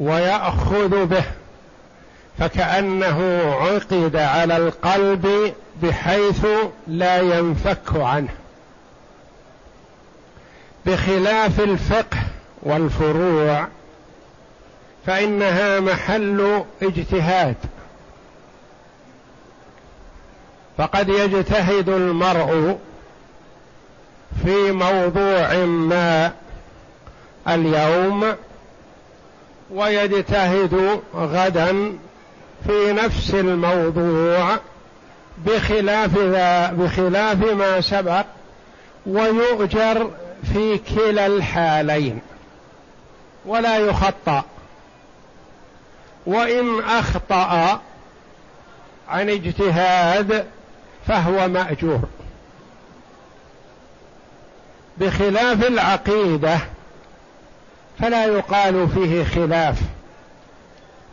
ويأخذ به فكأنه عقد على القلب بحيث لا ينفك عنه. بخلاف الفقه والفروع فإنها محل اجتهاد. فقد يجتهد المرء في موضوع ما اليوم ويجتهد غدا في نفس الموضوع بخلاف ذا بخلاف ما سبق ويؤجر في كلا الحالين. ولا يخطأ. وإن أخطأ عن اجتهاد فهو مأجور. بخلاف العقيدة فلا يقال فيه خلاف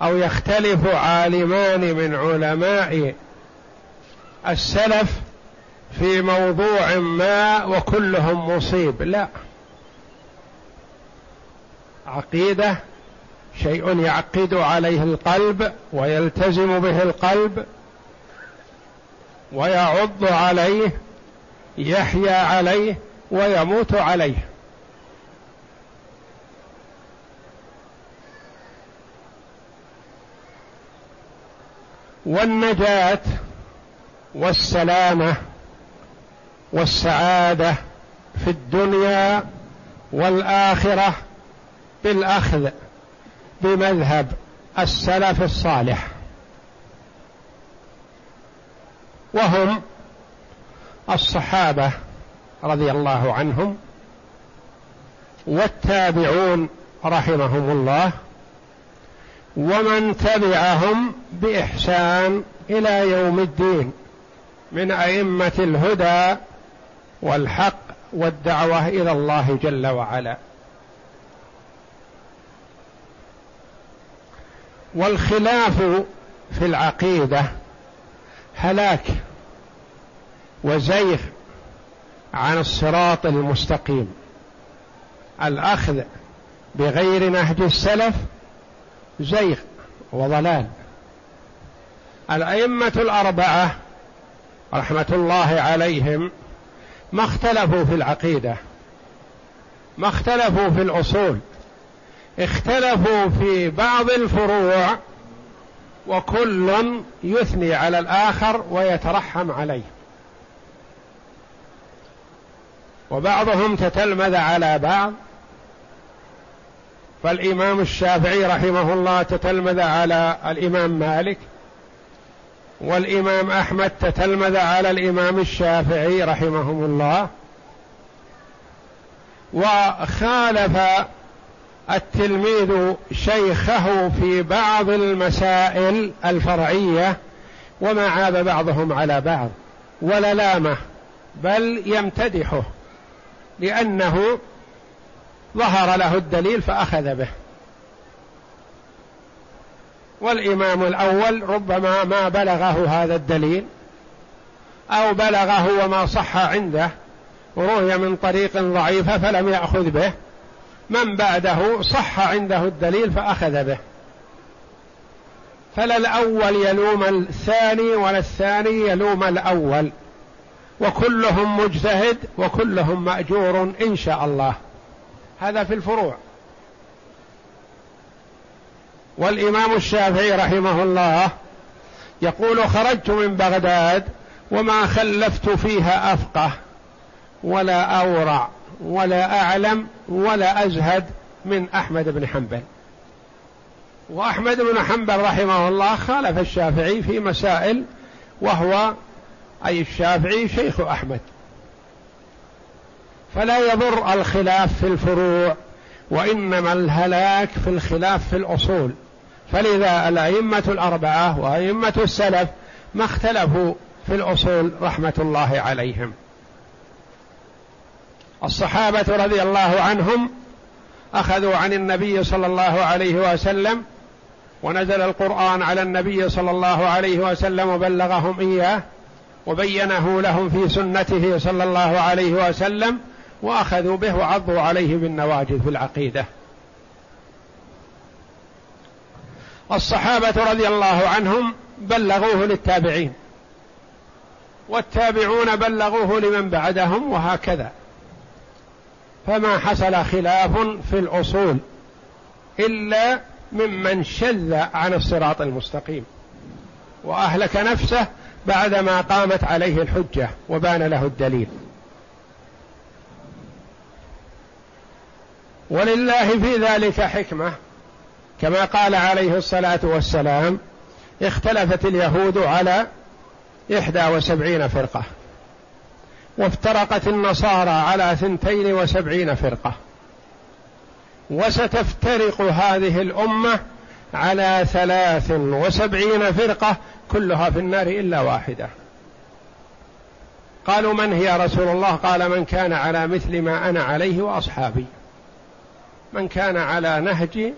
أو يختلف عالمان من علماء السلف في موضوع ما وكلهم مصيب. لا. عقيدة شيء يعقد عليه القلب ويلتزم به القلب ويعض عليه يحيا عليه ويموت عليه. والنجاة والسلامة والسعادة في الدنيا والآخرة بالأخذ بمذهب السلف الصالح. وهم الصحابة رضي الله عنهم والتابعون رحمهم الله ومن تبعهم بإحسان إلى يوم الدين من أئمة الهدى والحق والدعوة إلى الله جل وعلا. والخلاف في العقيدة هلاك وزيغ عن الصراط المستقيم. الأخذ بغير نهج السلف زيغ وضلال. الأئمة الأربعة رحمة الله عليهم ما اختلفوا في العقيدة ما اختلفوا في الأصول اختلفوا في بعض الفروع وكل يثني على الآخر ويترحم عليه. وبعضهم تتلمذ على بعض فالإمام الشافعي رحمه الله تتلمذ على الإمام مالك والإمام أحمد تتلمذ على الإمام الشافعي رحمهم الله وخالف التلميذ شيخه في بعض المسائل الفرعية وما عاب بعضهم على بعض ولا لامه بل يمتدحه لأنه ظهر له الدليل فأخذ به. والإمام الأول ربما ما بلغه هذا الدليل أو بلغه وما صح عنده وروي من طريق ضعيفة فلم يأخذ به. من بعده صح عنده الدليل فأخذ به. فلا الأول يلوم الثاني ولا الثاني يلوم الأول وكلهم مجتهد وكلهم مأجور إن شاء الله. هذا في الفروع. والإمام الشافعي رحمه الله يقول خرجت من بغداد وما خلفت فيها أفقه ولا أورع ولا أعلم ولا أزهد من أحمد بن حنبل. وأحمد بن حنبل رحمه الله خالف الشافعي في مسائل وهو أي الشافعي شيخ أحمد. فلا يضر الخلاف في الفروع وإنما الهلاك في الخلاف في الأصول. فلذا الأئمة الأربعة وأئمة السلف ما اختلفوا في الأصول رحمة الله عليهم. الصحابة رضي الله عنهم أخذوا عن النبي صلى الله عليه وسلم ونزل القرآن على النبي صلى الله عليه وسلم وبلغهم إياه وبينه لهم في سنته صلى الله عليه وسلم وأخذوا به وعضوا عليه بالنواجذ في العقيدة. الصحابة رضي الله عنهم بلغوه للتابعين والتابعون بلغوه لمن بعدهم وهكذا. فما حصل خلاف في الأصول إلا ممن شذ عن الصراط المستقيم وأهلك نفسه بعدما قامت عليه الحجة وبان له الدليل. ولله في ذلك حكمة. كما قال عليه الصلاة والسلام اختلفت اليهود على إحدى وسبعين فرقة وافترقت النصارى على ثنتين وسبعين فرقة وستفترق هذه الأمة على ثلاث وسبعين فرقة كلها في النار إلا واحدة. قالوا من هي رسول الله؟ قال من كان على مثل ما أنا عليه وأصحابي. من كان على نهج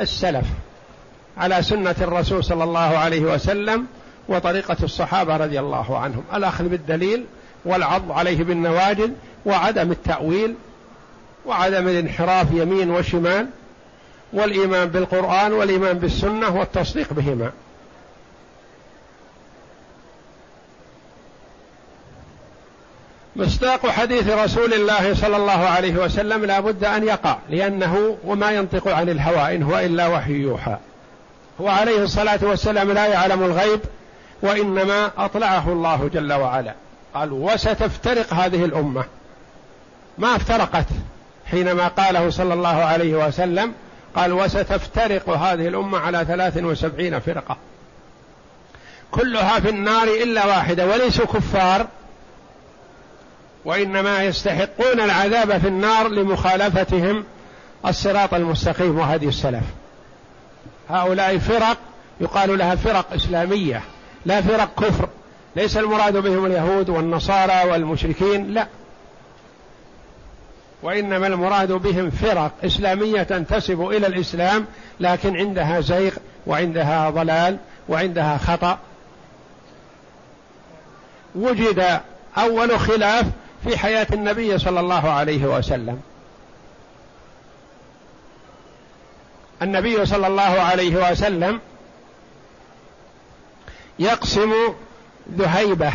السلف على سنة الرسول صلى الله عليه وسلم وطريقة الصحابة رضي الله عنهم. الأخذ بالدليل والعض عليه بالنواجذ وعدم التأويل وعدم الانحراف يمين وشمال والإيمان بالقرآن والإيمان بالسنة والتصديق بهما. مصداق حديث رسول الله صلى الله عليه وسلم لا بد أن يقع لأنه وما ينطق عن الهوى إن هو إلا وحي يوحى. هو عليه الصلاة والسلام لا يعلم الغيب وإنما أطلعه الله جل وعلا. قال وستفترق هذه الأمة. ما افترقت حينما قاله صلى الله عليه وسلم قال وستفترق هذه الأمة على ثلاث وسبعين فرقة. كلها في النار إلا واحدة وليسوا كفار وإنما يستحقون العذاب في النار لمخالفتهم الصراط المستقيم وهدي السلف. هؤلاء فرق يقال لها فرق إسلامية لا فرق كفر. ليس المراد بهم اليهود والنصارى والمشركين لا. وإنما المراد بهم فرق إسلامية تنتسب إلى الإسلام لكن عندها زيغ وعندها ضلال وعندها خطأ. وجد أول خلاف في حياة النبي صلى الله عليه وسلم. النبي صلى الله عليه وسلم يقسم ذهيبة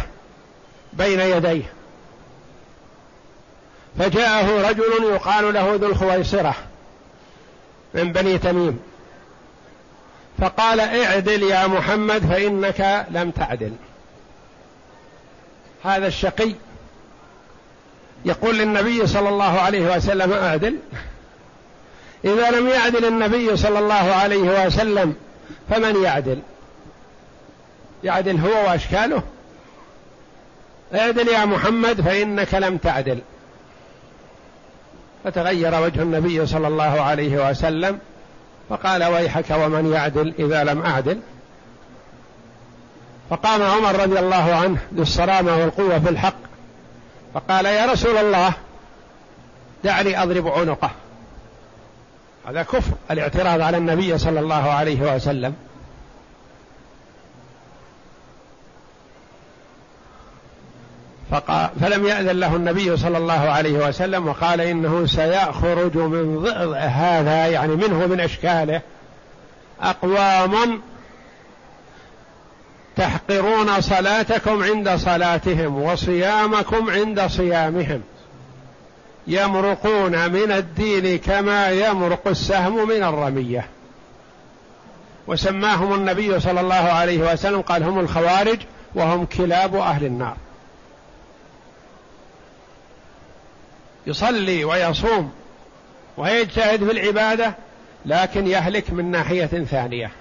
بين يديه. فجاءه رجل يقال له ذو الخويصرة من بني تميم. فقال اعدل يا محمد فإنك لم تعدل. هذا الشقي يقول للنبي صلى الله عليه وسلم أعدل. إذا لم يعدل النبي صلى الله عليه وسلم فمن يعدل؟ يعدل هو وأشكاله. اعدل يا محمد فإنك لم تعدل. فتغير وجه النبي صلى الله عليه وسلم فقال ويحك ومن يعدل إذا لم أعدل. فقام عمر رضي الله عنه للصرامة والقوة في الحق. فقال يا رسول الله دعني أضرب عنقه. هذا كفر الاعتراض على النبي صلى الله عليه وسلم. فقال فلم يأذن له النبي صلى الله عليه وسلم وقال إنه سيخرج من ضئض هذا يعني منه من أشكاله. أقوام تحقرون صلاتكم عند صلاتهم وصيامكم عند صيامهم. يمرقون من الدين كما يمرق السهم من الرمية. وسماهم النبي صلى الله عليه وسلم قال هم الخوارج وهم كلاب أهل النار. يصلي ويصوم ويجتهد في العبادة لكن يهلك من ناحية ثانية.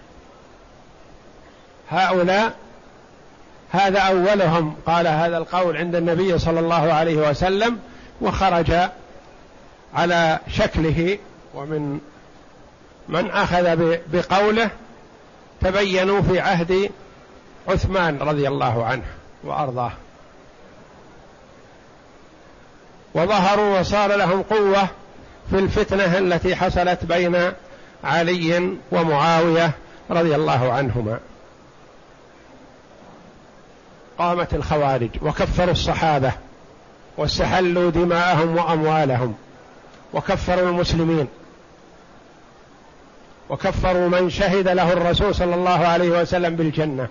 هؤلاء هذا أولهم قال هذا القول عند النبي صلى الله عليه وسلم وخرج على شكله ومن من أخذ بقوله تبينوا في عهد عثمان رضي الله عنه وأرضاه. وظهروا وصار لهم قوة في الفتنة التي حصلت بين علي ومعاوية رضي الله عنهما. قامت الخوارج وكفروا الصحابة واستحلوا دماءهم وأموالهم وكفروا المسلمين وكفروا من شهد له الرسول صلى الله عليه وسلم بالجنة.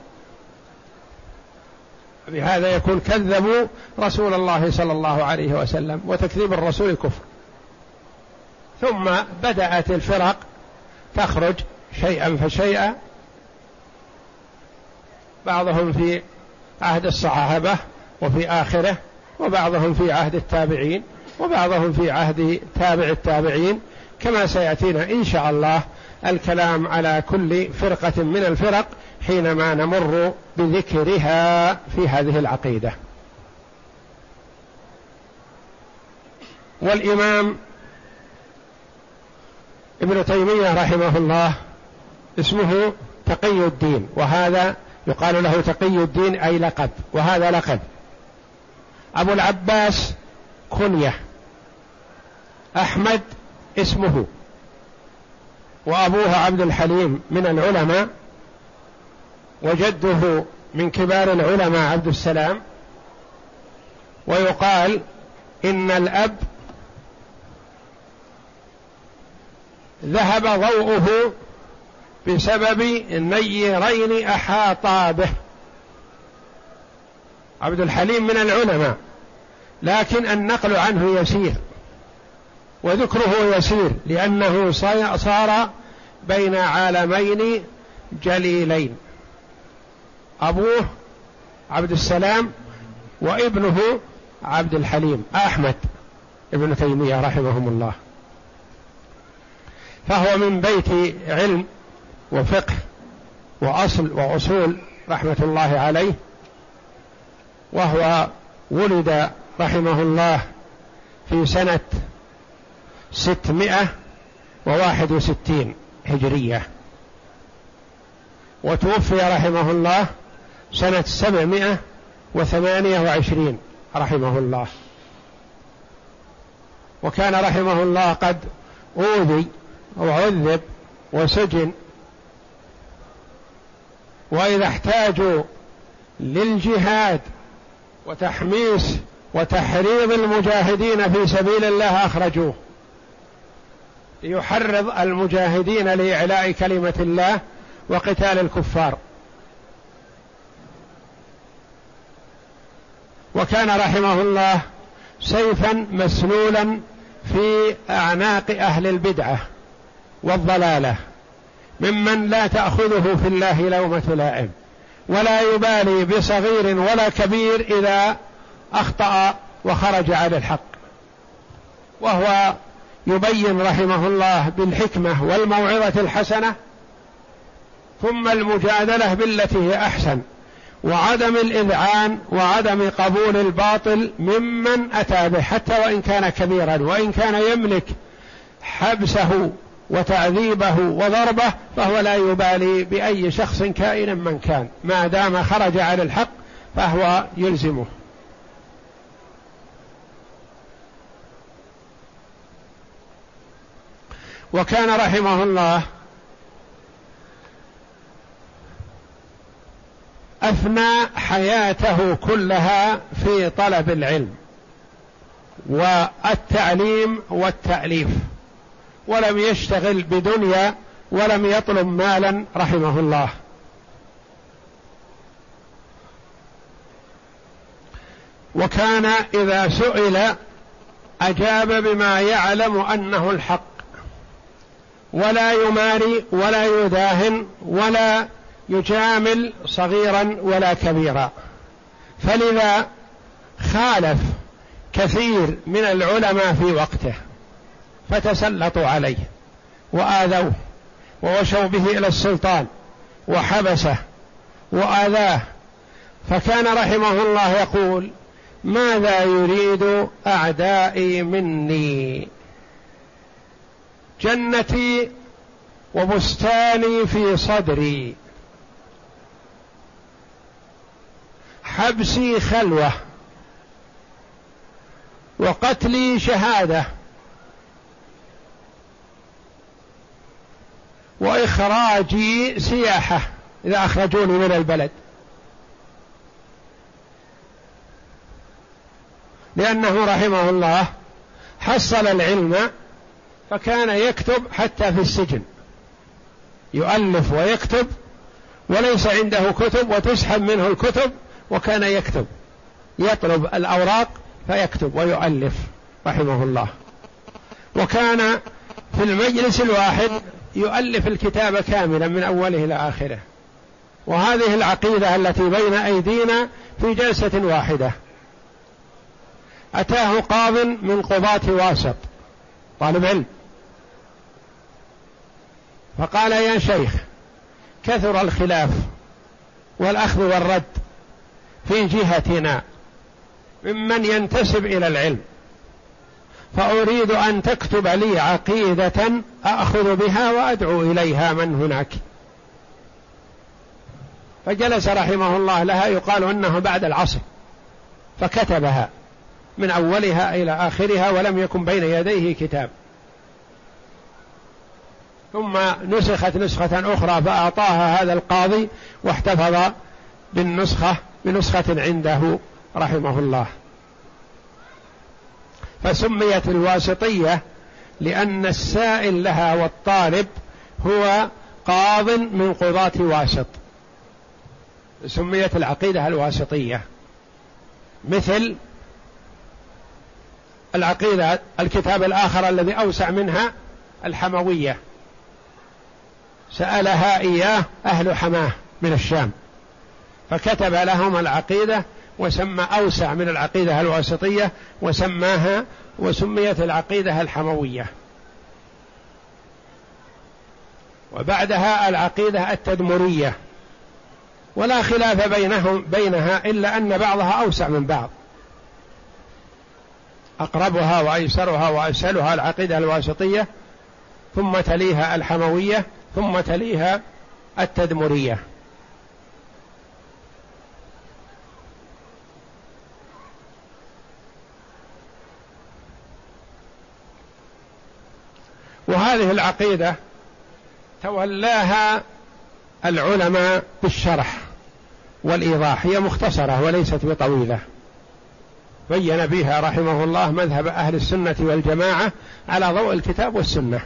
بهذا يكون كذبوا رسول الله صلى الله عليه وسلم وتكذيب الرسول كفر. ثم بدأت الفرق تخرج شيئا فشيئا بعضهم في عهد الصحابة وفي آخره وبعضهم في عهد التابعين وبعضهم في عهد تابع التابعين كما سيأتينا إن شاء الله الكلام على كل فرقة من الفرق حينما نمر بذكرها في هذه العقيدة. والإمام ابن تيمية رحمه الله اسمه تقي الدين وهذا يقال له تقي الدين أي لقب وهذا لقب. أبو العباس كنية. أحمد اسمه. وأبوه عبد الحليم من العلماء. وجده من كبار العلماء عبد السلام. ويقال إن الأب ذهب ضوءه بسبب نيرين أحاطا به. عبد الحليم من العلماء. لكن النقل عنه يسير. وذكره يسير. لأنه صار بين عالمين جليلين. أبوه عبد السلام وابنه عبد الحليم. أحمد ابن تيمية رحمهم الله. فهو من بيت علم. وفقه وأصل وأصول رحمة الله عليه وهو ولد رحمه الله في سنة ستمائة وواحد وستين هجرية. وتوفي رحمه الله سنة سبعمائة وثمانية وعشرين رحمه الله. وكان رحمه الله قد أوذي وعذب وسجن وإذا احتاجوا للجهاد وتحميس وتحريض المجاهدين في سبيل الله أخرجوه. ليحرض المجاهدين لإعلاء كلمة الله وقتال الكفار. وكان رحمه الله سيفا مسلولا في أعناق أهل البدعة والضلالة. ممن لا تأخذه في الله لومة لائم ولا يبالي بصغير ولا كبير إذا أخطأ وخرج على الحق. وهو يبين رحمه الله بالحكمة والموعظة الحسنة ثم المجادلة بالتي هي أحسن وعدم الإذعان وعدم قبول الباطل ممن أتى به حتى وإن كان كبيرا وإن كان يملك حبسه وتعذيبه وضربه فهو لا يبالي بأي شخص كائنا من كان. ما دام خرج على الحق فهو يلزمه. وكان رحمه الله افنى حياته كلها في طلب العلم والتعليم والتأليف. ولم يشتغل بدنيا ولم يطلب مالا رحمه الله. وكان إذا سئل أجاب بما يعلم أنه الحق. ولا يماري ولا يداهن ولا يجامل صغيرا ولا كبيرا. فلذا خالف كثير من العلماء في وقته. فتسلطوا عليه وآذوه ووشوا به إلى السلطان وحبسه وآذاه. فكان رحمه الله يقول ماذا يريد أعدائي مني؟ جنتي وبستاني في صدري. حبسي خلوة وقتلي شهادة. واخراجي سياحة إذا أخرجوني من البلد. لأنه رحمه الله حصل العلم فكان يكتب حتى في السجن. يؤلف ويكتب وليس عنده كتب وتسحب منه الكتب وكان يكتب. يطلب الأوراق فيكتب ويؤلف رحمه الله. وكان في المجلس الواحد يؤلف الكتاب كاملا من أوله إلى آخره. وهذه العقيدة التي بين أيدينا في جلسة واحدة. أتاه قاض من قضاة واسط طالب علم. فقال يا شيخ كثر الخلاف والأخذ والرد في جهتنا ممن ينتسب إلى العلم. فأريد أن تكتب لي عقيدة أخذ بها وأدعو إليها من هناك. فجلس رحمه الله لها يقال أنه بعد العصر فكتبها من أولها إلى آخرها ولم يكن بين يديه كتاب. ثم نسخت نسخة أخرى فأعطاها هذا القاضي واحتفظ بالنسخة بنسخة عنده رحمه الله. فسميت الواسطية لأن السائل لها والطالب هو قاض من قضاة واسط. سميت العقيدة الواسطية. مثل العقيدة الكتاب الآخر الذي أوسع منها الحموية. سألها إياه أهل حماة من الشام. فكتب لهم العقيدة وسمى أوسع من العقيدة الواسطية وسماها وسميت العقيدة الحموية. وبعدها العقيدة التدمرية. ولا خلاف بينهم بينها إلا أن بعضها أوسع من بعض. أقربها وأيسرها وأسهلها العقيدة الواسطية ثم تليها الحموية ثم تليها التدمرية. وهذه العقيدة تولاها العلماء بالشرح والإيضاح. هي مختصرة وليست بطويلة. بين بها رحمه الله مذهب أهل السنة والجماعة على ضوء الكتاب والسنة.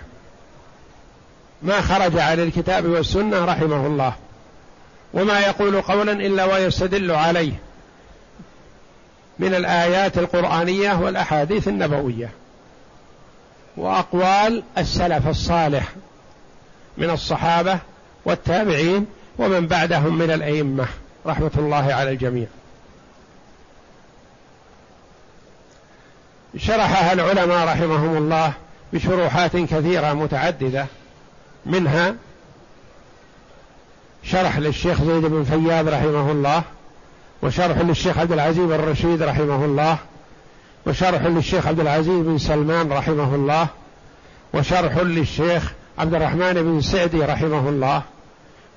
ما خرج عن الكتاب والسنة رحمه الله. وما يقول قولا إلا ويستدل عليه من الآيات القرآنية والأحاديث النبوية. وأقوال السلف الصالح من الصحابة والتابعين ومن بعدهم من الأئمة. رحمة الله على الجميع. شرحها العلماء رحمهم الله بشروحات كثيرة متعددة. منها شرح للشيخ زيد بن فياض رحمه الله وشرح للشيخ عبد العزيز بن رشيد رحمه الله وشرح للشيخ عبد العزيز بن سلمان رحمه الله وشرح للشيخ عبد الرحمن بن سعدي رحمه الله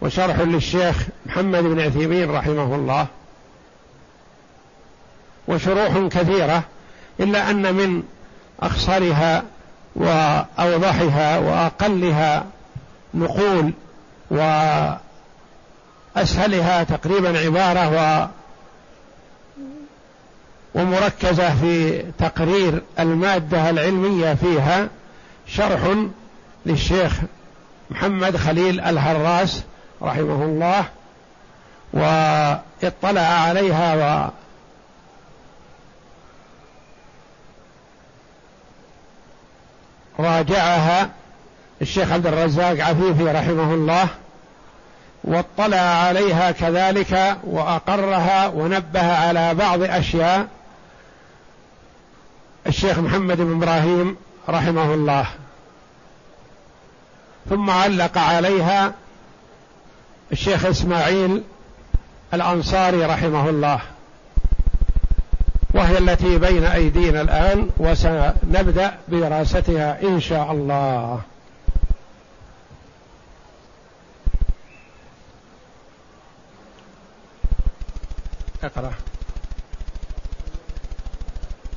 وشرح للشيخ محمد بن عثيمين رحمه الله. وشروح كثيرة إلا أن من أخصرها وأوضحها وأقلها نقول وأسهلها تقريبا عبارة ومركزة في تقرير المادة العلمية فيها شرح للشيخ محمد خليل الهراس رحمه الله واطلع عليها و راجعها الشيخ عبد الرزاق عفيفي رحمه الله واطلع عليها كذلك وأقرها ونبه على بعض أشياء الشيخ محمد بن إبراهيم رحمه الله. ثم علق عليها الشيخ إسماعيل الأنصاري رحمه الله. وهي التي بين أيدينا الآن وسنبدأ بدراستها إن شاء الله. اقرأ.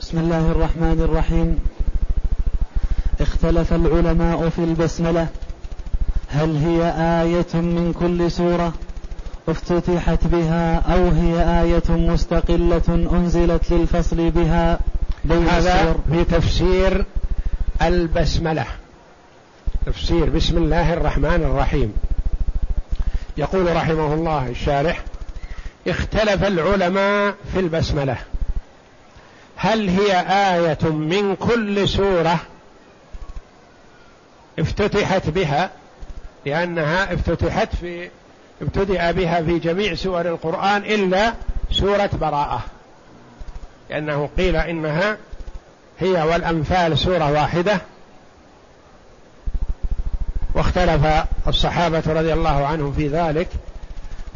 بسم الله الرحمن الرحيم. اختلف العلماء في البسملة. هل هي آية من كل سورة؟ افتتحت بها أو هي آية مستقلة أنزلت للفصل بها بين هذا في تفسير البسملة. تفسير بسم الله الرحمن الرحيم. يقول رحمه الله الشارح اختلف العلماء في البسملة. هل هي آية من كل سورة افتتحت بها؟ لأنها افتتحت في ابتدأ بها في جميع سور القرآن إلا سورة براءة. لأنه قيل إنها هي والأنفال سورة واحدة. واختلف الصحابة رضي الله عنهم في ذلك.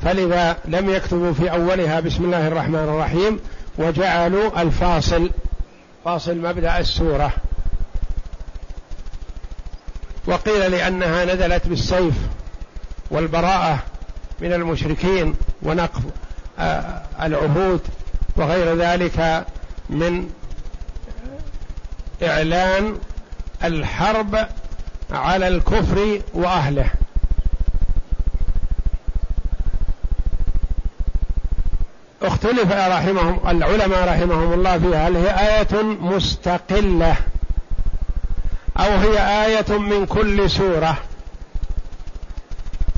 فلذا لم يكتبوا في أولها بسم الله الرحمن الرحيم وجعلوا الفاصل فاصل مبدأ السورة. وقيل لأنها نزلت بالسيف والبراءة من المشركين ونقض آه، العهود وغير ذلك من إعلان الحرب على الكفر وأهله. اختلف رحمهم العلماء رحمهم الله فيها. هل هي آية مستقلة أو هي آية من كل سورة؟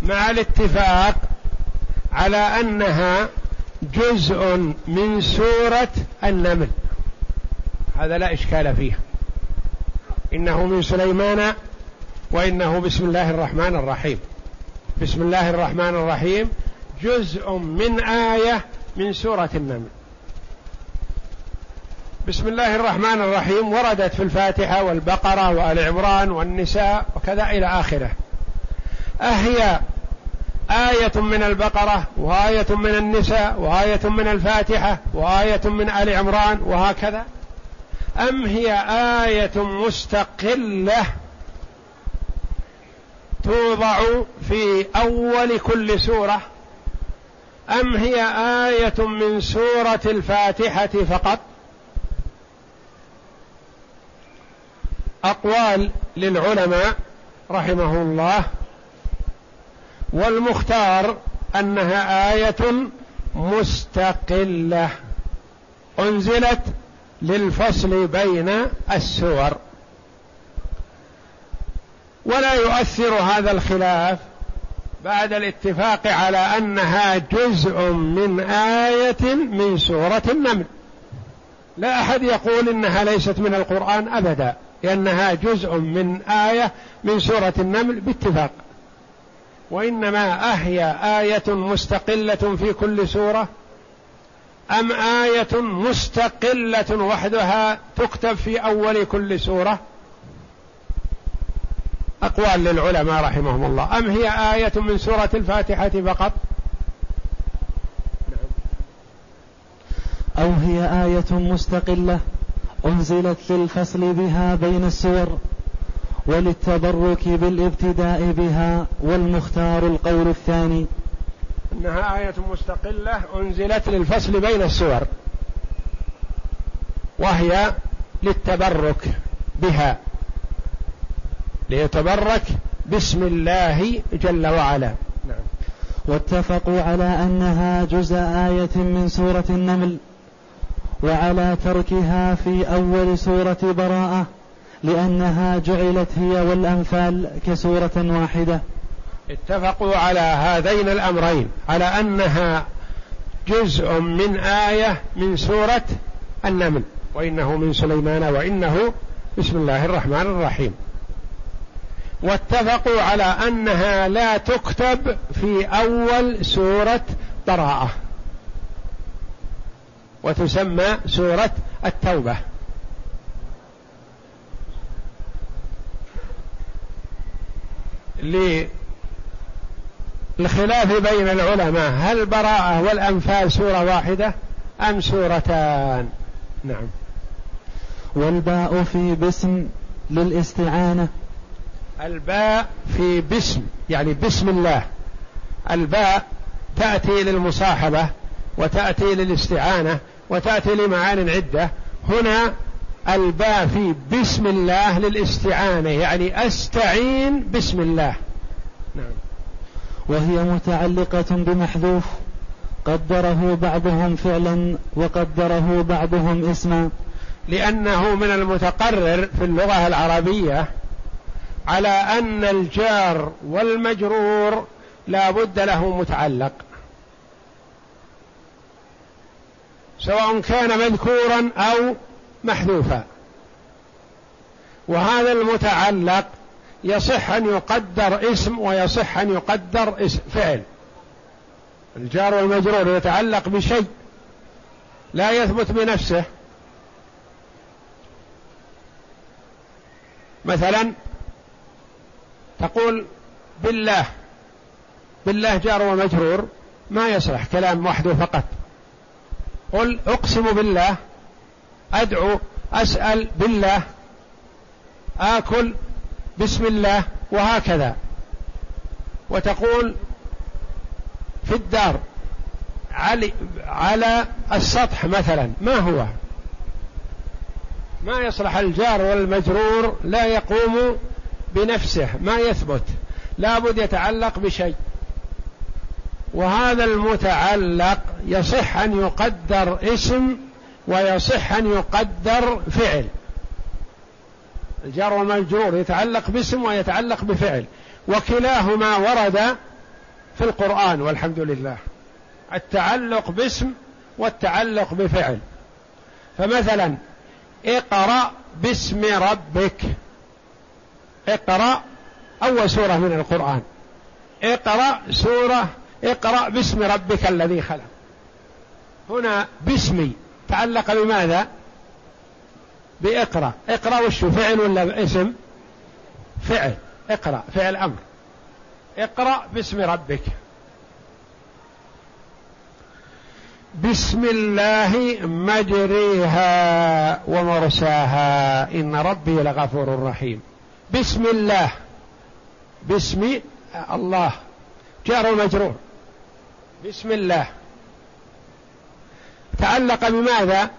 مع الاتفاق على أنها جزء من سورة النمل. هذا لا إشكال فيه إنه من سليمان وإنه بسم الله الرحمن الرحيم. بسم الله الرحمن الرحيم. جزء من آية من سورة النمل. بسم الله الرحمن الرحيم. وردت في الفاتحة والبقرة وآل عمران والنساء وكذا إلى آخره. أهي آية من البقرة وآية من النساء وآية من الفاتحة وآية من آل عمران وهكذا. أم هي آية مستقلة توضع في أول كل سورة؟ أم هي آية من سورة الفاتحة فقط؟ أقوال للعلماء رحمه الله والمختار أنها آية مستقلة أنزلت للفصل بين السور. ولا يؤثر هذا الخلاف بعد الاتفاق على أنها جزء من آية من سورة النمل. لا أحد يقول إنها ليست من القرآن أبدا لأنها جزء من آية من سورة النمل باتفاق. وإنما أهي آية مستقلة في كل سورة؟ أم آية مستقلة وحدها تكتب في أول كل سورة؟ أقوال للعلماء رحمهم الله. أم هي آية من سورة الفاتحة فقط؟ أو هي آية مستقلة أنزلت للفصل بها بين السور وللتبرك بالابتداء بها والمختار القول الثاني. إنها آية مستقلة أنزلت للفصل بين السور وهي للتبرك بها. ليتبرك باسم الله جل وعلا. نعم. واتفقوا على أنها جزء آية من سورة النمل وعلى تركها في أول سورة براءة لأنها جعلت هي والأنفال كسورة واحدة. اتفقوا على هذين الأمرين على أنها جزء من آية من سورة النمل وإنه من سليمان وإنه بسم الله الرحمن الرحيم. واتفقوا على أنها لا تكتب في أول سورة براءة. وتسمى سورة التوبة. للخلاف بين العلماء هل براءة والأنفال سورة واحدة أم سورتان؟ نعم. والباء في باسم للاستعانة. الباء في باسم يعني بسم الله. الباء تأتي للمصاحبة وتأتي للاستعانة وتأتي لمعان عدة. هنا الباء في بسم الله للاستعانة يعني أستعين بسم الله. نعم. وهي متعلقة بمحذوف. قدره بعضهم فعلا وقدره بعضهم اسما. لأنه من المتقرر في اللغة العربية على أن الجار والمجرور لا بد له متعلق. سواء كان مذكورا أو محذوفا. وهذا المتعلق يصح أن يقدر اسم ويصح أن يقدر اسم فعل. الجار والمجرور يتعلق بشيء لا يثبت بنفسه. مثلا تقول بالله بالله جار ومجرور ما يصلح كلام وحده فقط. قل أقسم بالله أدعو أسأل بالله آكل بسم الله وهكذا. وتقول في الدار علي على السطح مثلا ما هو؟ ما يصلح الجار والمجرور لا يقوم بنفسه ما يثبت لابد يتعلق بشيء. وهذا المتعلق يصح أن يقدر اسم ويصح أن يقدر فعل. الجار والمجرور يتعلق باسم ويتعلق بفعل. وكلاهما ورد في القرآن والحمد لله. التعلق باسم والتعلق بفعل. فمثلا اقرأ باسم ربك. اقرأ أول سورة من القرآن. اقرأ سورة اقرأ باسم ربك الذي خلق. هنا باسمي تعلق بماذا؟ بإقرأ. اقرأ وش فعل ولا اسم؟ فعل. اقرأ فعل أمر. اقرأ باسم ربك. بسم الله مجريها ومرساها. إن ربي لغفور رحيم. بسم الله. باسم الله. جار مجرور بسم الله. تعلق بماذا؟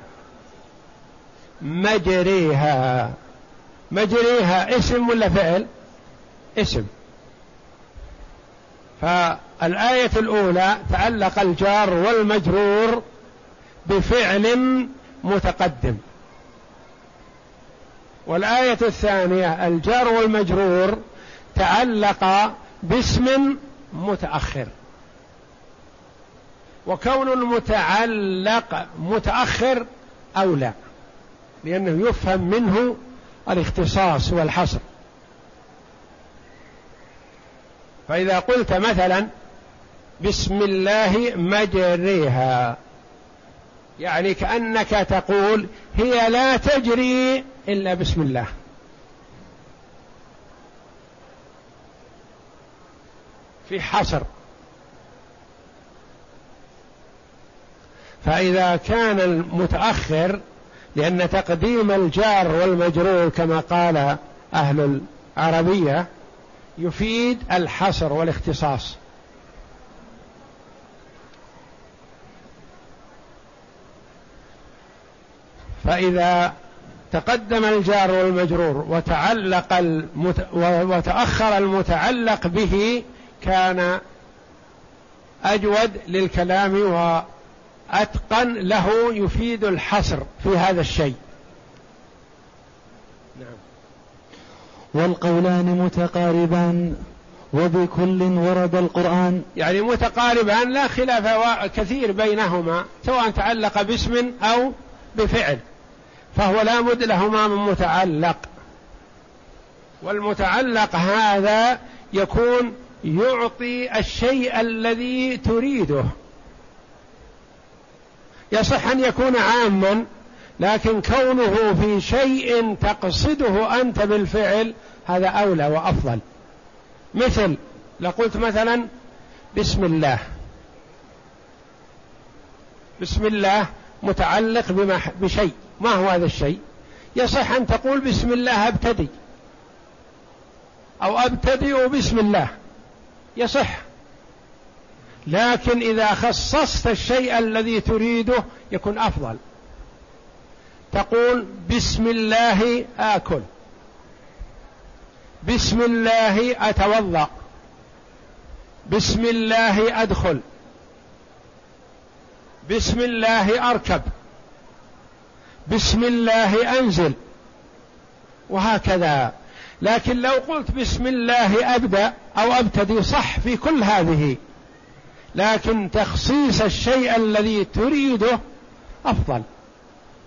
مجريها. مجريها اسم ولا فعل؟ اسم. فالآية الأولى تعلق الجار والمجرور بفعل متقدم. والآية الثانية الجار والمجرور تعلق باسم متأخر. وكون المتعلق متأخر أولى لأنه يفهم منه الاختصاص والحصر. فإذا قلت مثلا بسم الله مجريها يعني كأنك تقول هي لا تجري إلا بسم الله. في حصر. فإذا كان المتأخر لأن تقديم الجار والمجرور كما قال أهل العربية يفيد الحصر والاختصاص. فإذا تقدم الجار والمجرور وتعلق المت... وتأخر المتعلق به كان أجود للكلام وأتقن له يفيد الحصر في هذا الشيء. نعم. والقولان متقاربان وبكل ورد القرآن. يعني متقاربان لا خلاف كثير بينهما سواء تعلق باسم أو بفعل. فهو لا بد لهما من متعلق. والمتعلق هذا يكون يعطي الشيء الذي تريده. يصح أن يكون عاما لكن كونه في شيء تقصده أنت بالفعل هذا أولى وأفضل. مثل لقلت مثلا بسم الله. بسم الله متعلق بشيء. ما هو هذا الشيء؟ يصح أن تقول بسم الله أبتدي. أو ابتدئ بسم الله. يصح. لكن إذا خصصت الشيء الذي تريده يكون أفضل. تقول بسم الله آكل. بسم الله أتوضأ. بسم الله أدخل. بسم الله أركب. بسم الله أنزل. وهكذا. لكن لو قلت بسم الله أبدأ أو أبتدي صح في كل هذه. لكن تخصيص الشيء الذي تريده أفضل.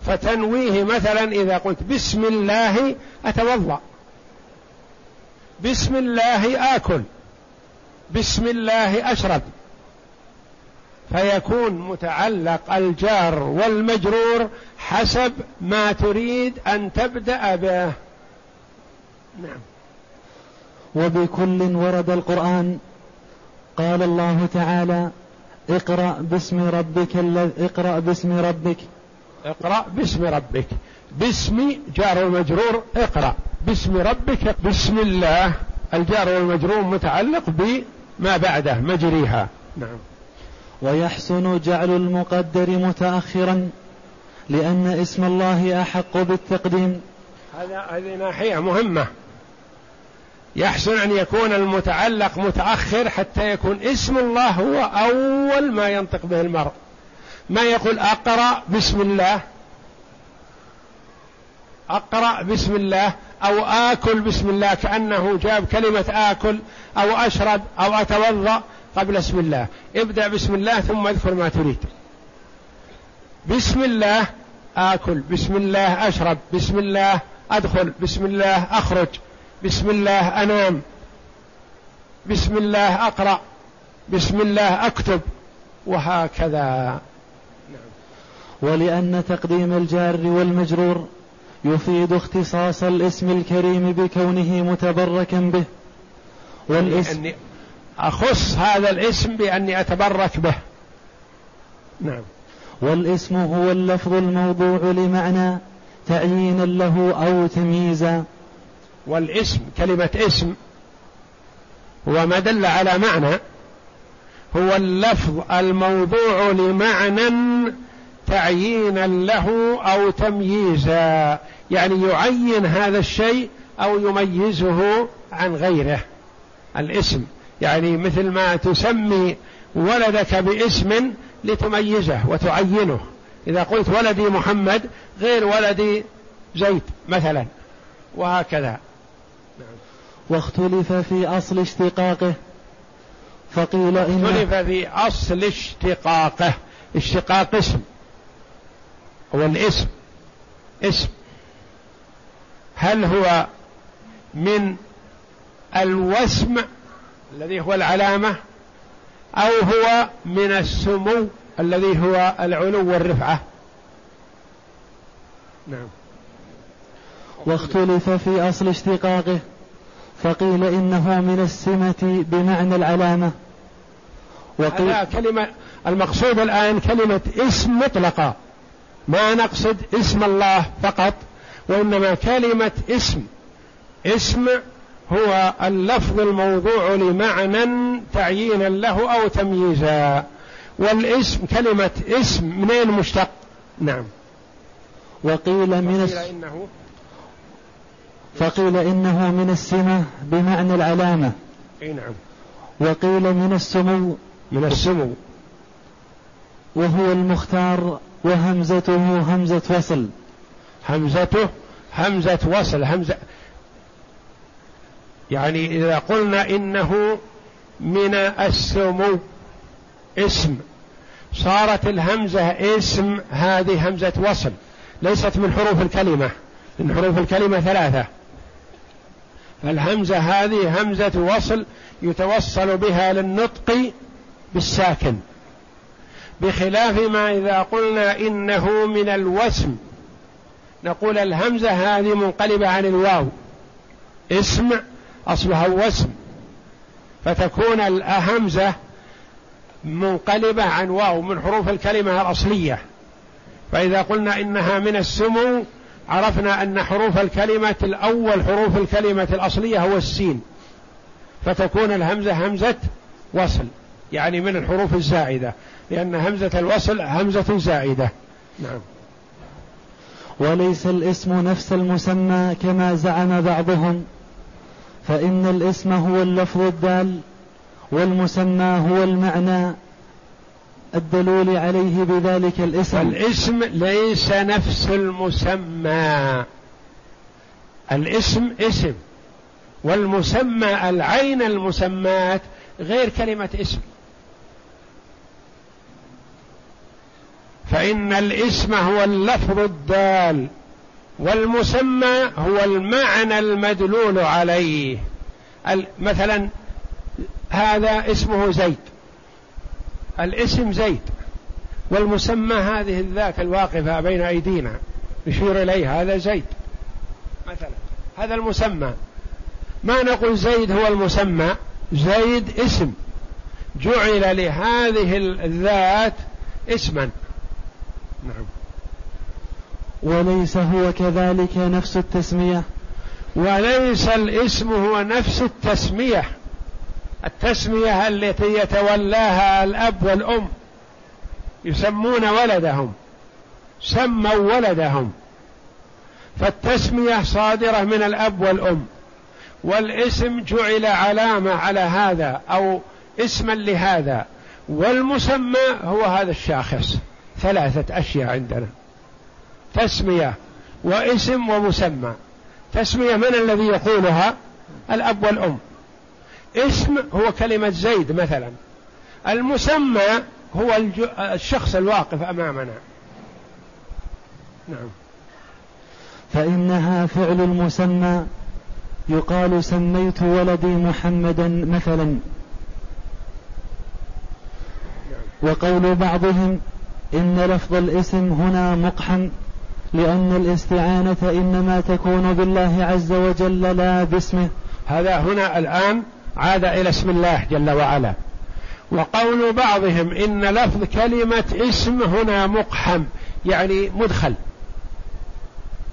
فتنويه مثلا إذا قلت بسم الله أتوضأ. بسم الله آكل. بسم الله أشرب. فيكون متعلق الجار والمجرور حسب ما تريد أن تبدأ به. نعم. وبكل ورد القرآن قال الله تعالى اقرأ باسم ربك الذي اقرأ باسم ربك. اقرأ باسم ربك. باسم جار المجرور اقرأ. باسم ربك بسم الله. الجار والمجرور متعلق بما بعده مجريها. نعم. ويحسن جعل المقدر متأخرا لأن اسم الله أحق بالتقديم. هذا هذه ناحية مهمة. يحسن أن يكون المتعلق متأخر حتى يكون اسم الله هو أول ما ينطق به المرء. ما يقول أقرأ بسم الله؟ أقرأ بسم الله أو آكل بسم الله كأنه جاب كلمة آكل أو أشرب أو أتوضأ قبل اسم الله. ابدأ بسم الله ثم اذكر ما تريد. بسم الله آكل بسم الله أشرب بسم الله أدخل بسم الله أخرج بسم الله أنام بسم الله أقرأ بسم الله أكتب وهكذا. ولأن تقديم الجار والمجرور يفيد اختصاص الاسم الكريم بكونه متبركا به. والاسم أخص هذا الاسم بأني أتبرك به. نعم. والاسم هو اللفظ الموضوع لمعنى تعيينا له أو تمييزا. والاسم كلمة اسم هو ما دل على معنى هو اللفظ الموضوع لمعنى تعيينا له أو تمييزا. يعني يعين هذا الشيء أو يميزه عن غيره. الاسم. يعني مثل ما تسمي ولدك باسم لتميزه وتعينه. إذا قلت ولدي محمد غير ولدي زيد مثلا وهكذا. واختلف في أصل اشتقاقه. فقيل إن اختلف في أصل اشتقاقه. اشتقاق اسم. هو الاسم. اسم. هل هو من الوسم الذي هو العلامة أو هو من السمو الذي هو العلو والرفعة. نعم. واختلف في أصل اشتقاقه فقيل إنه من السمة بمعنى العلامة. وقيل كلمة المقصود الآن كلمة اسم مطلقة. ما نقصد اسم الله فقط وإنما كلمة اسم. اسم هو اللفظ الموضوع لمعنى تعيينا له أو تمييزا. والاسم كلمة اسم منين مشتق؟ نعم. وقيل من وقيل إنه فقيل إنه من السمة بمعنى العلامة. أي نعم. وقيل من السمو من السمو. وهو المختار وهمزته همزة وصل. همزته همزة وصل همزة يعني إذا قلنا إنه من السمو اسم. صارت الهمزة اسم هذه همزة وصل. ليست من حروف الكلمة. من حروف الكلمة ثلاثة. فالهمزة هذه همزة وصل يتوصل بها للنطق بالساكن. بخلاف ما إذا قلنا إنه من الوسم. نقول الهمزة هذه منقلبة عن الواو. اسم أصلها وسم فتكون الهمزة منقلبة عن واو من حروف الكلمة الأصلية. فإذا قلنا إنها من السمو عرفنا أن حروف الكلمة الأول حروف الكلمة الأصلية هو السين. فتكون الهمزة همزة وصل يعني من الحروف الزائدة لأن همزة الوصل همزة زائدة. نعم. وليس الاسم نفس المسمى كما زعم بعضهم. فإن الاسم هو اللفظ الدال والمسمى هو المعنى الدلول عليه بذلك الاسم. الاسم ليس نفس المسمى. الاسم اسم والمسمى العين المسمات غير كلمة اسم. فإن الاسم هو اللفظ الدال. والمسمى هو المعنى المدلول عليه. مثلا هذا اسمه زيد. الاسم زيد. والمسمى هذه الذات الواقفة بين أيدينا نشير إليه هذا زيد. مثلا هذا المسمى. ما نقول زيد هو المسمى؟ زيد اسم. جعل لهذه الذات اسما. نعم. وليس هو كذلك نفس التسمية. وليس الاسم هو نفس التسمية. التسمية التي يتولاها الأب والأم. يسمون ولدهم. سموا ولدهم. فالتسمية صادرة من الأب والأم. والاسم جعل علامة على هذا أو اسما لهذا. والمسمى هو هذا الشاخص. ثلاثة أشياء عندنا. تسمية واسم ومسمى. تسمية من الذي يقولها؟ الأب والأم. اسم هو كلمة زيد مثلا. المسمى هو الشخص الواقف أمامنا. نعم. فإنها فعل المسمى. يقال سميت ولدي محمدا مثلا. وقول بعضهم إن لفظ الاسم هنا مقحم لأن الاستعانة إنما تكون بالله عز وجل لا باسمه. هذا هنا الآن عاد إلى اسم الله جل وعلا. وقول بعضهم إن لفظ كلمة اسم هنا مقحم يعني مدخل.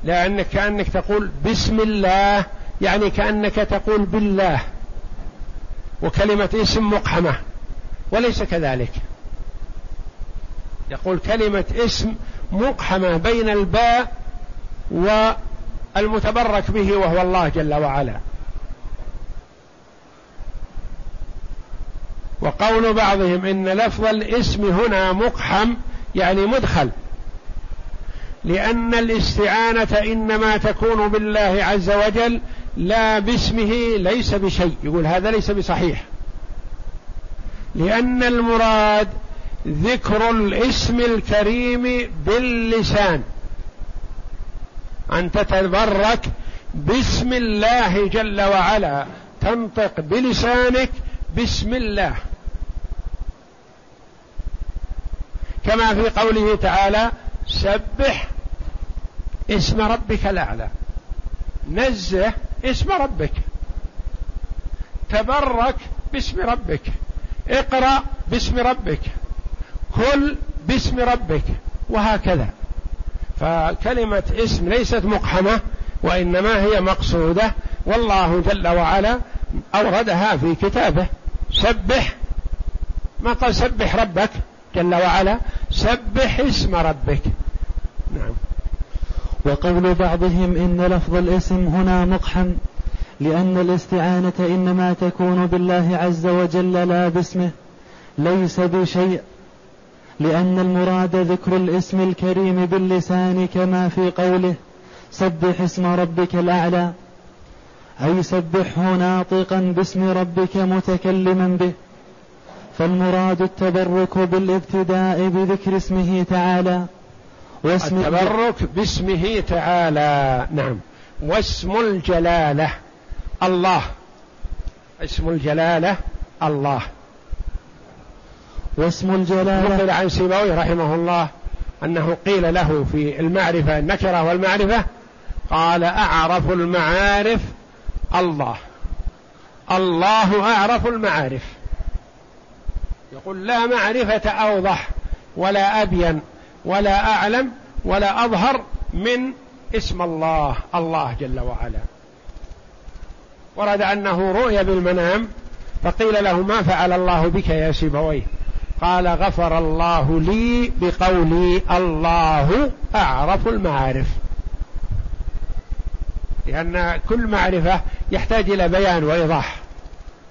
لأنك كأنك تقول بسم الله يعني كأنك تقول بالله. وكلمة اسم مقحمة وليس كذلك. يقول كلمة اسم مقحمة بين الباء والمتبرك به وهو الله جل وعلا. وقول بعضهم إن لفظ الاسم هنا مقحم يعني مدخل لأن الاستعانة إنما تكون بالله عز وجل لا باسمه ليس بشيء يقول هذا ليس بصحيح. لأن المراد ذكر الاسم الكريم باللسان. أن تتبرك باسم الله جل وعلا. تنطق بلسانك بسم الله. كما في قوله تعالى سبح اسم ربك الأعلى. نزه اسم ربك. تبرك باسم ربك. اقرأ باسم ربك. كل باسم ربك وهكذا. فكلمة اسم ليست مقحمة وإنما هي مقصودة. والله جل وعلا أوردها في كتابه. سبح ما قال سبح ربك؟ جل وعلا سبح اسم ربك. نعم. وقول بعضهم إن لفظ الاسم هنا مقحم لأن الاستعانة إنما تكون بالله عز وجل لا باسمه ليس بشيء. لأن المراد ذكر الاسم الكريم باللسان كما في قوله سبح اسم ربك الأعلى أي سبحه ناطقا باسم ربك متكلما به. فالمراد التبرك بالابتداء بذكر اسمه تعالى واسم التبرك باسمه تعالى نعم. واسم الجلالة الله. اسم الجلالة الله. واسم الجلالة. نقل عن سيبوي رحمه الله أنه قيل له في المعرفة النكرة والمعرفة قال أعرف المعارف الله. الله أعرف المعارف. يقول لا معرفة أوضح ولا أبين ولا أعلم ولا أظهر من اسم الله الله جل وعلا. ورد أنه رؤي بالمنام فقيل له ما فعل الله بك يا سيبويه قال غفر الله لي بقولي الله أعرف المعارف. لأن كل معرفة يحتاج إلى بيان وإيضاح.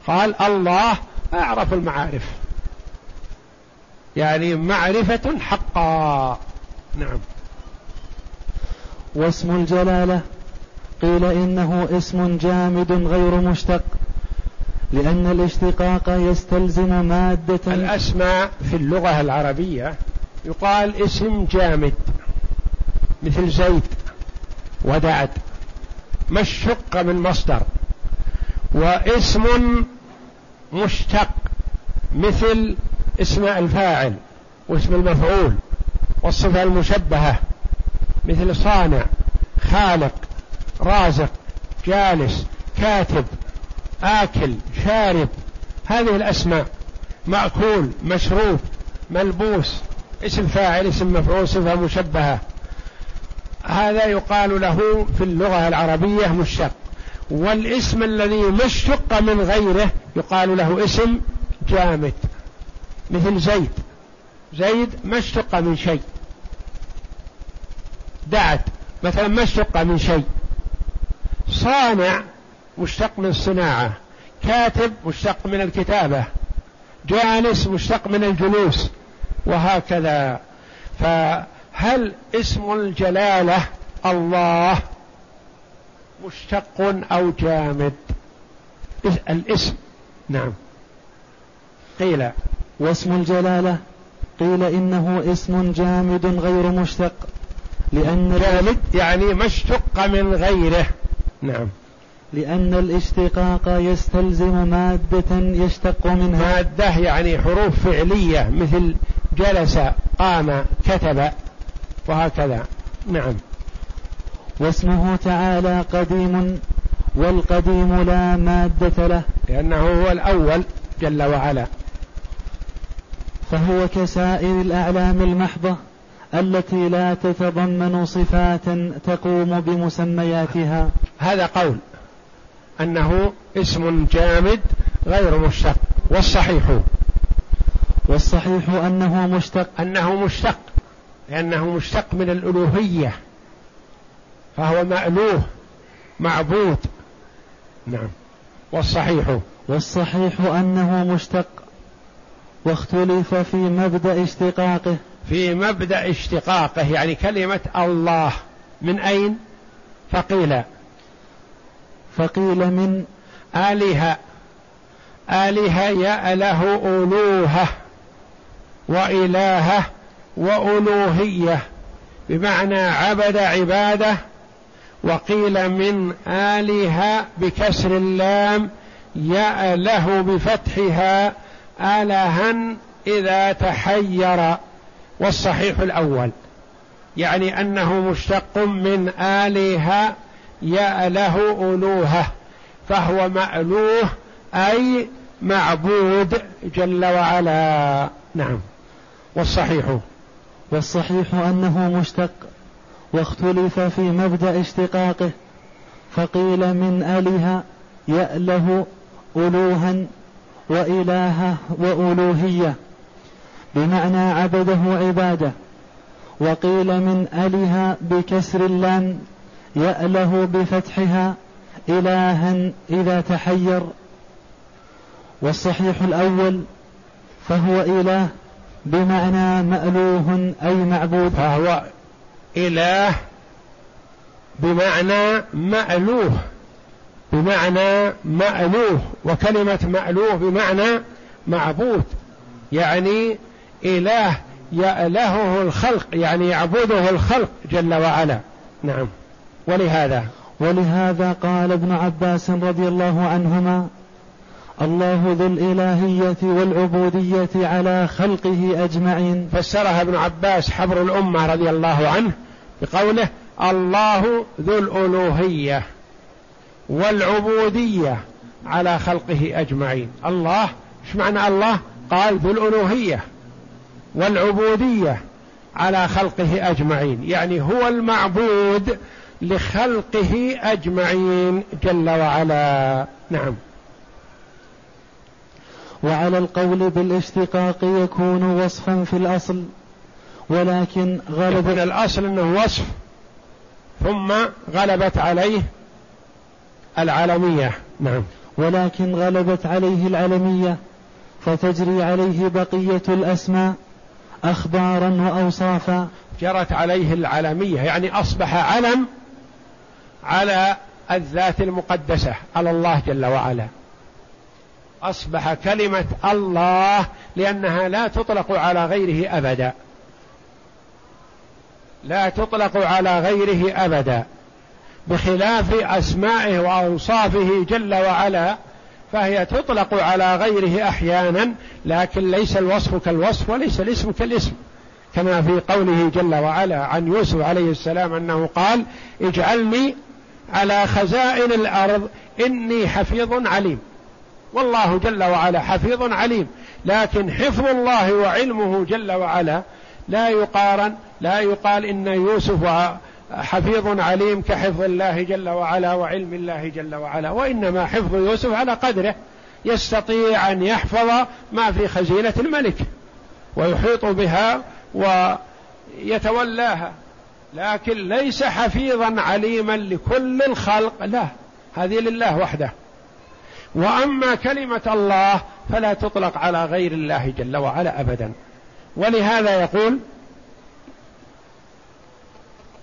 قال الله أعرف المعارف. يعني معرفة حقا. نعم. واسم الجلالة. قيل إنه اسم جامد غير مشتق. لأن الاشتقاق يستلزم مادة الأسماء في اللغة العربية يقال اسم جامد مثل زيد ودعد ما الشق من مصدر؟ واسم مشتق مثل اسم الفاعل واسم المفعول والصفة المشبهة مثل صانع خالق رازق جالس كاتب. آكل شارب. هذه الأسماء. مأكول مشروب ملبوس. اسم فاعل اسم مفعول صفة مشبهة. هذا يقال له في اللغة العربية مشتق. والاسم الذي مشتق من غيره يقال له اسم جامد. مثل زيد. زيد مشتق من شيء. دعت. مثلا مشتق من شيء. صانع مشتق من الصناعة كاتب مشتق من الكتابة جالس مشتق من الجلوس وهكذا. فهل اسم الجلالة الله مشتق أو جامد؟ الاسم. نعم. قيل. واسم الجلالة؟ قيل إنه اسم جامد غير مشتق لأن جامد يعني مشتق من غيره. نعم. لأن الاشتقاق يستلزم مادة يشتق منها. مادة يعني حروف فعلية مثل جلس قام كتب وهكذا. نعم. واسمه تعالى قديم والقديم لا مادة له. لأنه هو الأول جل وعلا. فهو كسائر الأعلام المحضة التي لا تتضمن صفات تقوم بمسمياتها. هذا قول. أنه اسم جامد غير مشتق والصحيح. والصحيح أنه مشتق. أنه مشتق لأنه مشتق من الألوهية فهو مألوه معبود. نعم. والصحيح. والصحيح أنه مشتق. واختلف في مبدأ اشتقاقه. في مبدأ اشتقاقه يعني كلمة الله من أين؟ فقيل فقيل من آلهة. آلهة يأله ألوهة وإلهة وألوهية بمعنى عبد عبادة وقيل من آلهة بكسر اللام يأله بفتحها آلها إذا تحير والصحيح الأول يعني أنه مشتق من آلهة يأله ألوهة فهو مألوه أي معبود جل وعلا. نعم. والصحيح؟ والصحيح أنه مشتق واختلف في مبدأ اشتقاقه فقيل من أله يأله ألوها وإلهه وألوهية بمعنى عبده عباده وقيل من أله بكسر اللام يأله بفتحها إلها إذا تحير. والصحيح الأول فهو إله بمعنى مألوه أي معبود. فهو إله بمعنى مألوه بمعنى مألوه وكلمة مألوه بمعنى معبود. يعني إله يألهه الخلق يعني يعبده الخلق جل وعلا. نعم. ولهذا ولهذا قال ابن عباس رضي الله عنهما الله ذو الإلهية والعبودية على خلقه أجمعين. فسرها ابن عباس حبر الأمة رضي الله عنه بقوله الله ذو الألوهية والعبودية على خلقه أجمعين. الله إيش معنى الله؟ قال ذو الألوهية والعبودية على خلقه أجمعين. يعني هو المعبود لخلقه أجمعين جل وعلا. نعم. وعلى القول بالاشتقاق يكون وصفا في الأصل ولكن غلب يكون الأصل أنه وصف ثم غلبت عليه العالمية. نعم. ولكن غلبت عليه العلمية فتجري عليه بقية الأسماء أخبارا وأوصافا. جرت عليه العلمية يعني أصبح علم على الذات المقدسة على الله جل وعلا. أصبح كلمة الله لأنها لا تطلق على غيره أبدا. لا تطلق على غيره أبدا. بخلاف أسمائه وأوصافه جل وعلا فهي تطلق على غيره أحيانا لكن ليس الوصف كالوصف وليس الاسم كالاسم. كما في قوله جل وعلا عن يوسف عليه السلام أنه قال اجعلني على خزائن الأرض إني حفيظ عليم. والله جل وعلا حفيظ عليم. لكن حفظ الله وعلمه جل وعلا لا يقارن لا يقال إن يوسف حفيظ عليم كحفظ الله جل وعلا وعلم الله جل وعلا وإنما حفظ يوسف على قدره. يستطيع أن يحفظ ما في خزينة الملك ويحيط بها ويتولاها. لكن ليس حفيظا عليما لكل الخلق. لا هذه لله وحده. وأما كلمة الله فلا تطلق على غير الله جل وعلا ابدا. ولهذا يقول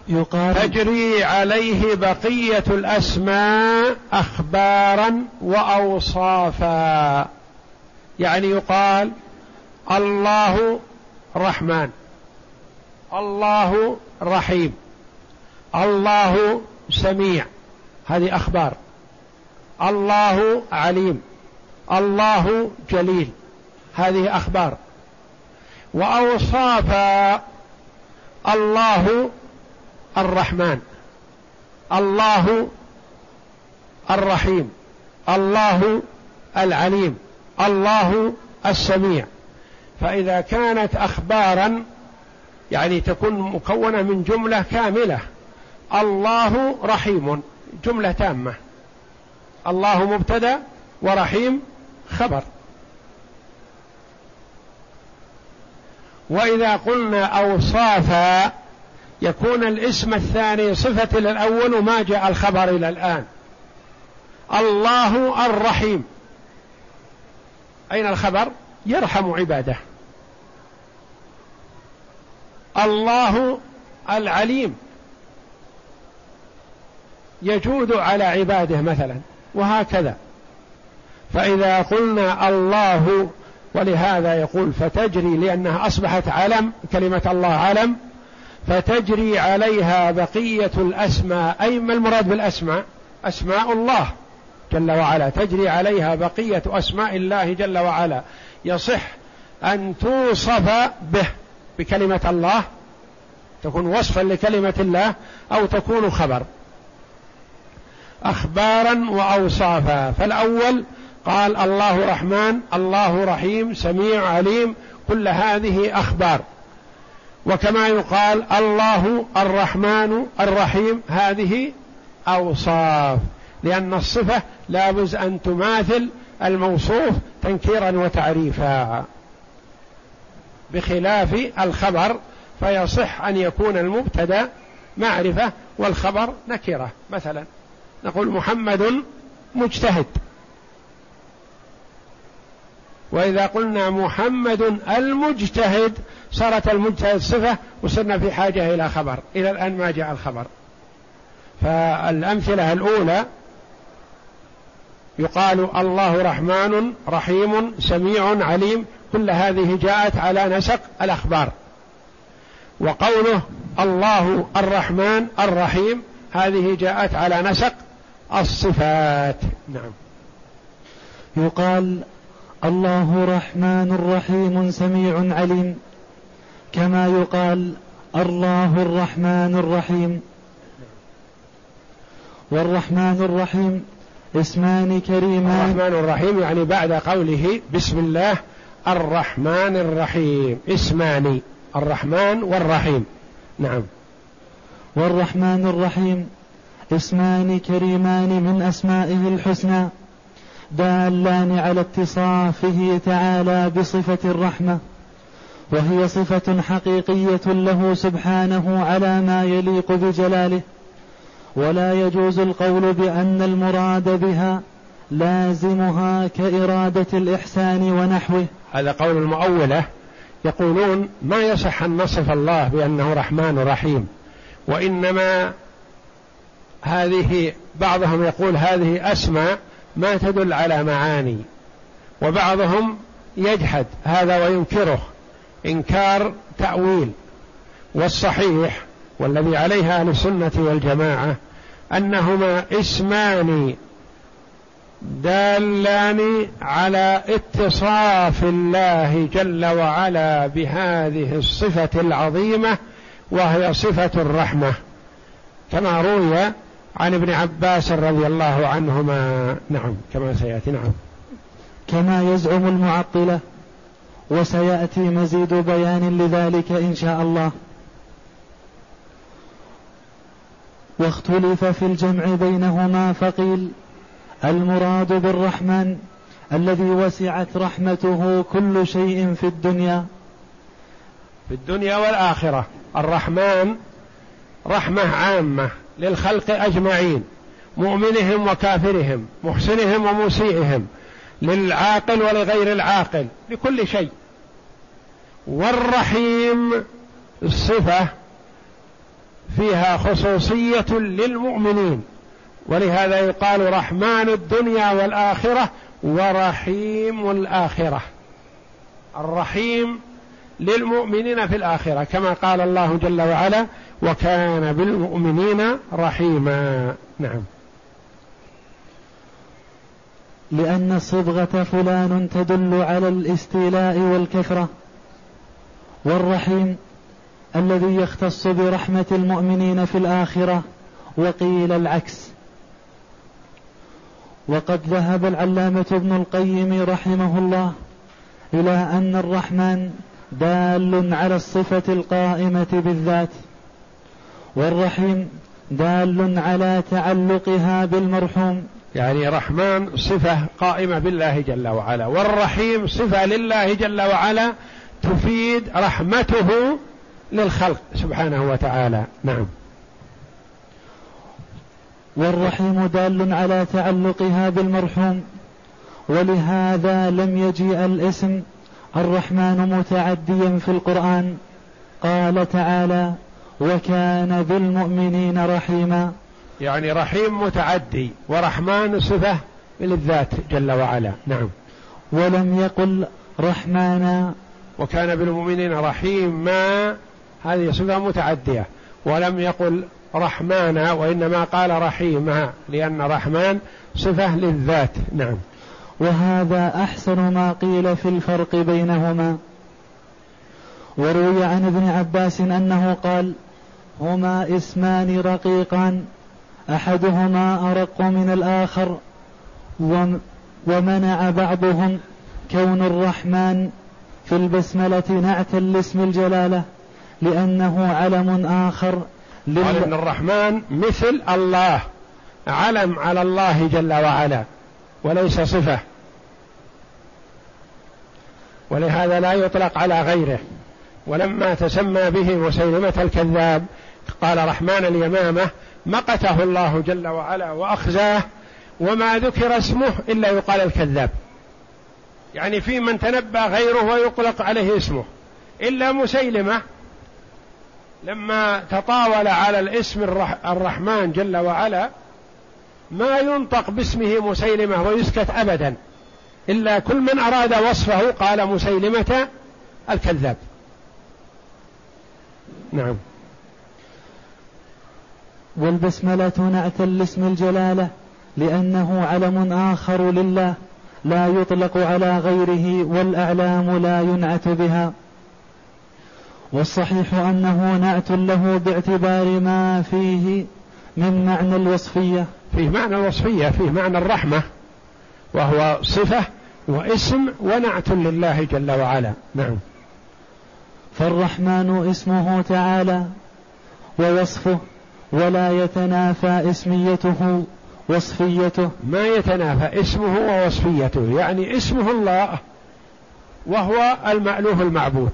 يقال تجري عليه بقية الأسماء اخبارا واوصافا. يعني يقال الله رحمن. الله رحيم. الله سميع. هذه أخبار. الله عليم. الله جليل. هذه أخبار. وأوصاف الله الرحمن. الله الرحيم. الله العليم. الله السميع. فإذا كانت اخبارا يعني تكون مكونة من جملة كاملة. الله رحيم. جملة تامة. الله مبتدأ ورحيم خبر. وإذا قلنا اوصافا يكون الاسم الثاني صفة للاول وما جاء الخبر إلى الآن. الله الرحيم. أين الخبر؟ يرحم عباده. الله العليم. يجود على عباده مثلا وهكذا. فإذا قلنا الله ولهذا يقول فتجري لأنها أصبحت علم كلمة الله علم. فتجري عليها بقية الأسماء. أي ما المراد بالأسماء؟ أسماء الله جل وعلا. تجري عليها بقية أسماء الله جل وعلا. يصح أن توصف به. بكلمة الله تكون وصفا لكلمة الله أو تكون خبر أخبارا وأوصافا. فالأول قال الله رحمن الله رحيم سميع عليم كل هذه أخبار. وكما يقال الله الرحمن الرحيم هذه أوصاف. لأن الصفة لابد أن تماثل الموصوف تنكيرا وتعريفا. بخلاف الخبر فيصح أن يكون المبتدأ معرفة والخبر نكرة. مثلا نقول محمد مجتهد. وإذا قلنا محمد المجتهد صارت المجتهد صفة وصرنا في حاجة إلى خبر. إلى الآن ما جاء الخبر. فالأمثلة الأولى يقال الله رحمن رحيم سميع عليم كل هذه جاءت على نسق الأخبار. وقوله الله الرحمن الرحيم هذه جاءت على نسق الصفات. نعم. يقال الله رحمن رحيم سميع عليم. كما يقال الله الرحمن الرحيم. والرحمن الرحيم اسمان كريمان. الرحمن الرحيم يعني بعد قوله بسم الله الرحمن الرحيم. اسمان الرحمن والرحيم. نعم. والرحمن الرحيم. اسمان كريمان من أسمائه الحسنى دالان على اتصافه تعالى بصفة الرحمة وهي صفة حقيقية له سبحانه على ما يليق بجلاله ولا يجوز القول بأن المراد بها لازمها كإرادة الإحسان ونحوه. هذا قول المؤولة. يقولون ما يصح أن نصف الله بأنه رحمن رحيم وإنما هذه بعضهم يقول هذه أسماء ما تدل على معاني وبعضهم يجحد هذا وينكره. إنكار تأويل. والصحيح والذي عليها أهل السنة والجماعة أنهما اسمان دالان على اتصاف الله جل وعلا بهذه الصفة العظيمة وهي صفة الرحمة. كما روي عن ابن عباس رضي الله عنهما. نعم كما سيأتي. نعم. كما يزعم المعطله وسيأتي مزيد بيان لذلك إن شاء الله. واختلف في الجمع بينهما فقيل المراد بالرحمن الذي وسعت رحمته كل شيء في الدنيا. في الدنيا والآخرة. الرحمن رحمة عامة للخلق أجمعين مؤمنهم وكافرهم محسنهم ومسيئهم للعاقل ولغير العاقل لكل شيء. والرحيم الصفه فيها خصوصية للمؤمنين. ولهذا يقال رحمن الدنيا والآخرة ورحيم الآخرة. الرحيم للمؤمنين في الآخرة كما قال الله جل وعلا وكان بالمؤمنين رحيما. نعم. لأن صبغة فلان تدل على الاستيلاء والكثرة والرحيم الذي يختص برحمة المؤمنين في الآخرة وقيل العكس. وقد ذهب العلامة ابن القيم رحمه الله إلى أن الرحمن دال على الصفة القائمة بالذات والرحيم دال على تعلقها بالمرحوم. يعني رحمن صفة قائمة بالله جل وعلا والرحيم صفة لله جل وعلا تفيد رحمته للخلق سبحانه وتعالى. نعم. والرحيم دال على تعلقها بالمرحوم ولهذا لم يجيء الاسم الرحمن متعديا في القرآن. قال تعالى وكان بالمؤمنين رحيما. يعني رحيم متعدي ورحمن صفة للذات جل وعلا. نعم. ولم يقل رحمانا. وكان بالمؤمنين رحيما هذه صفة متعدية. ولم يقل رحمانا وإنما قال رحيما لأن رحمن صفة للذات. نعم. وهذا أحسن ما قيل في الفرق بينهما. وروي عن ابن عباس أنه قال هما اسمان رقيقان أحدهما أرق من الآخر ومنع بعضهم كون الرحمن في البسملة نعتا لاسم الجلالة لأنه علم آخر لل... قال ان الرحمن مثل الله علم على الله جل وعلا وليس صفة. ولهذا لا يطلق على غيره. ولما تسمى به مسيلمة الكذاب قال رحمن اليمامة مقته الله جل وعلا وأخزاه وما ذكر اسمه إلا يقال الكذاب. يعني في من تنبى غيره ويطلق عليه اسمه. إلا مسيلمة لما تطاول على الاسم الرحمن جل وعلا ما ينطق باسمه مسيلمة ويسكت أبدا. إلا كل من أراد وصفه قال مسيلمة الكذاب. نعم. والبسملة نعتا لاسم الجلالة لأنه علم آخر لله لا يطلق على غيره والأعلام لا ينعت بها. والصحيح أنه نعت له باعتبار ما فيه من معنى الوصفية. فيه معنى الوصفية فيه معنى الرحمة وهو صفة واسم ونعت لله جل وعلا. نعم. فالرحمن اسمه تعالى ووصفه ولا يتنافى اسميته وصفيته. ما يتنافى اسمه ووصفيته يعني اسمه الله وهو المألوه المعبود.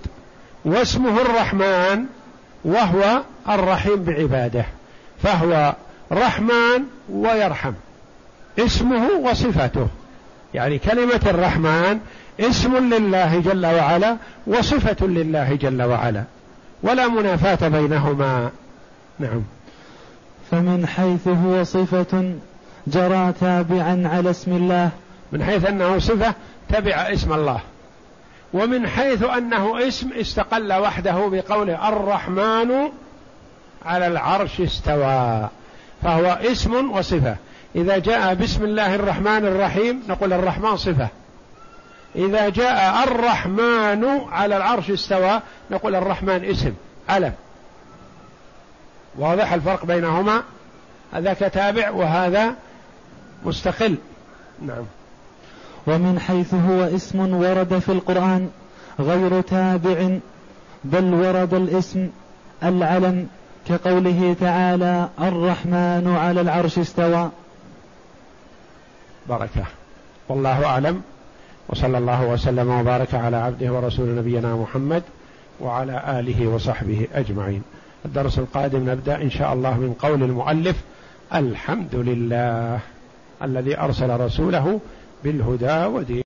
واسمه الرحمن وهو الرحيم بعباده. فهو رحمن ويرحم. اسمه وصفته يعني كلمة الرحمن اسم لله جل وعلا وصفة لله جل وعلا. ولا منافاة بينهما. نعم. فمن حيث هو صفة جرى تابعا على اسم الله. من حيث أنه صفة تبع اسم الله. ومن حيث أنه اسم استقل وحده بقوله الرحمن على العرش استوى فهو اسم وصفة. إذا جاء بسم الله الرحمن الرحيم نقول الرحمن صفة. إذا جاء الرحمن على العرش استوى نقول الرحمن اسم علم واضح الفرق بينهما؟ هذاك تابع وهذا مستقل. نعم. ومن حيث هو اسم ورد في القرآن غير تابع بل ورد الاسم العلم كقوله تعالى الرحمن على العرش استوى. بركه والله أعلم. وصلى الله وسلم وبارك على عبده ورسول نبينا محمد وعلى آله وصحبه أجمعين. الدرس القادم نبدأ إن شاء الله من قول المؤلف الحمد لله الذي أرسل رسوله بالهدى ودين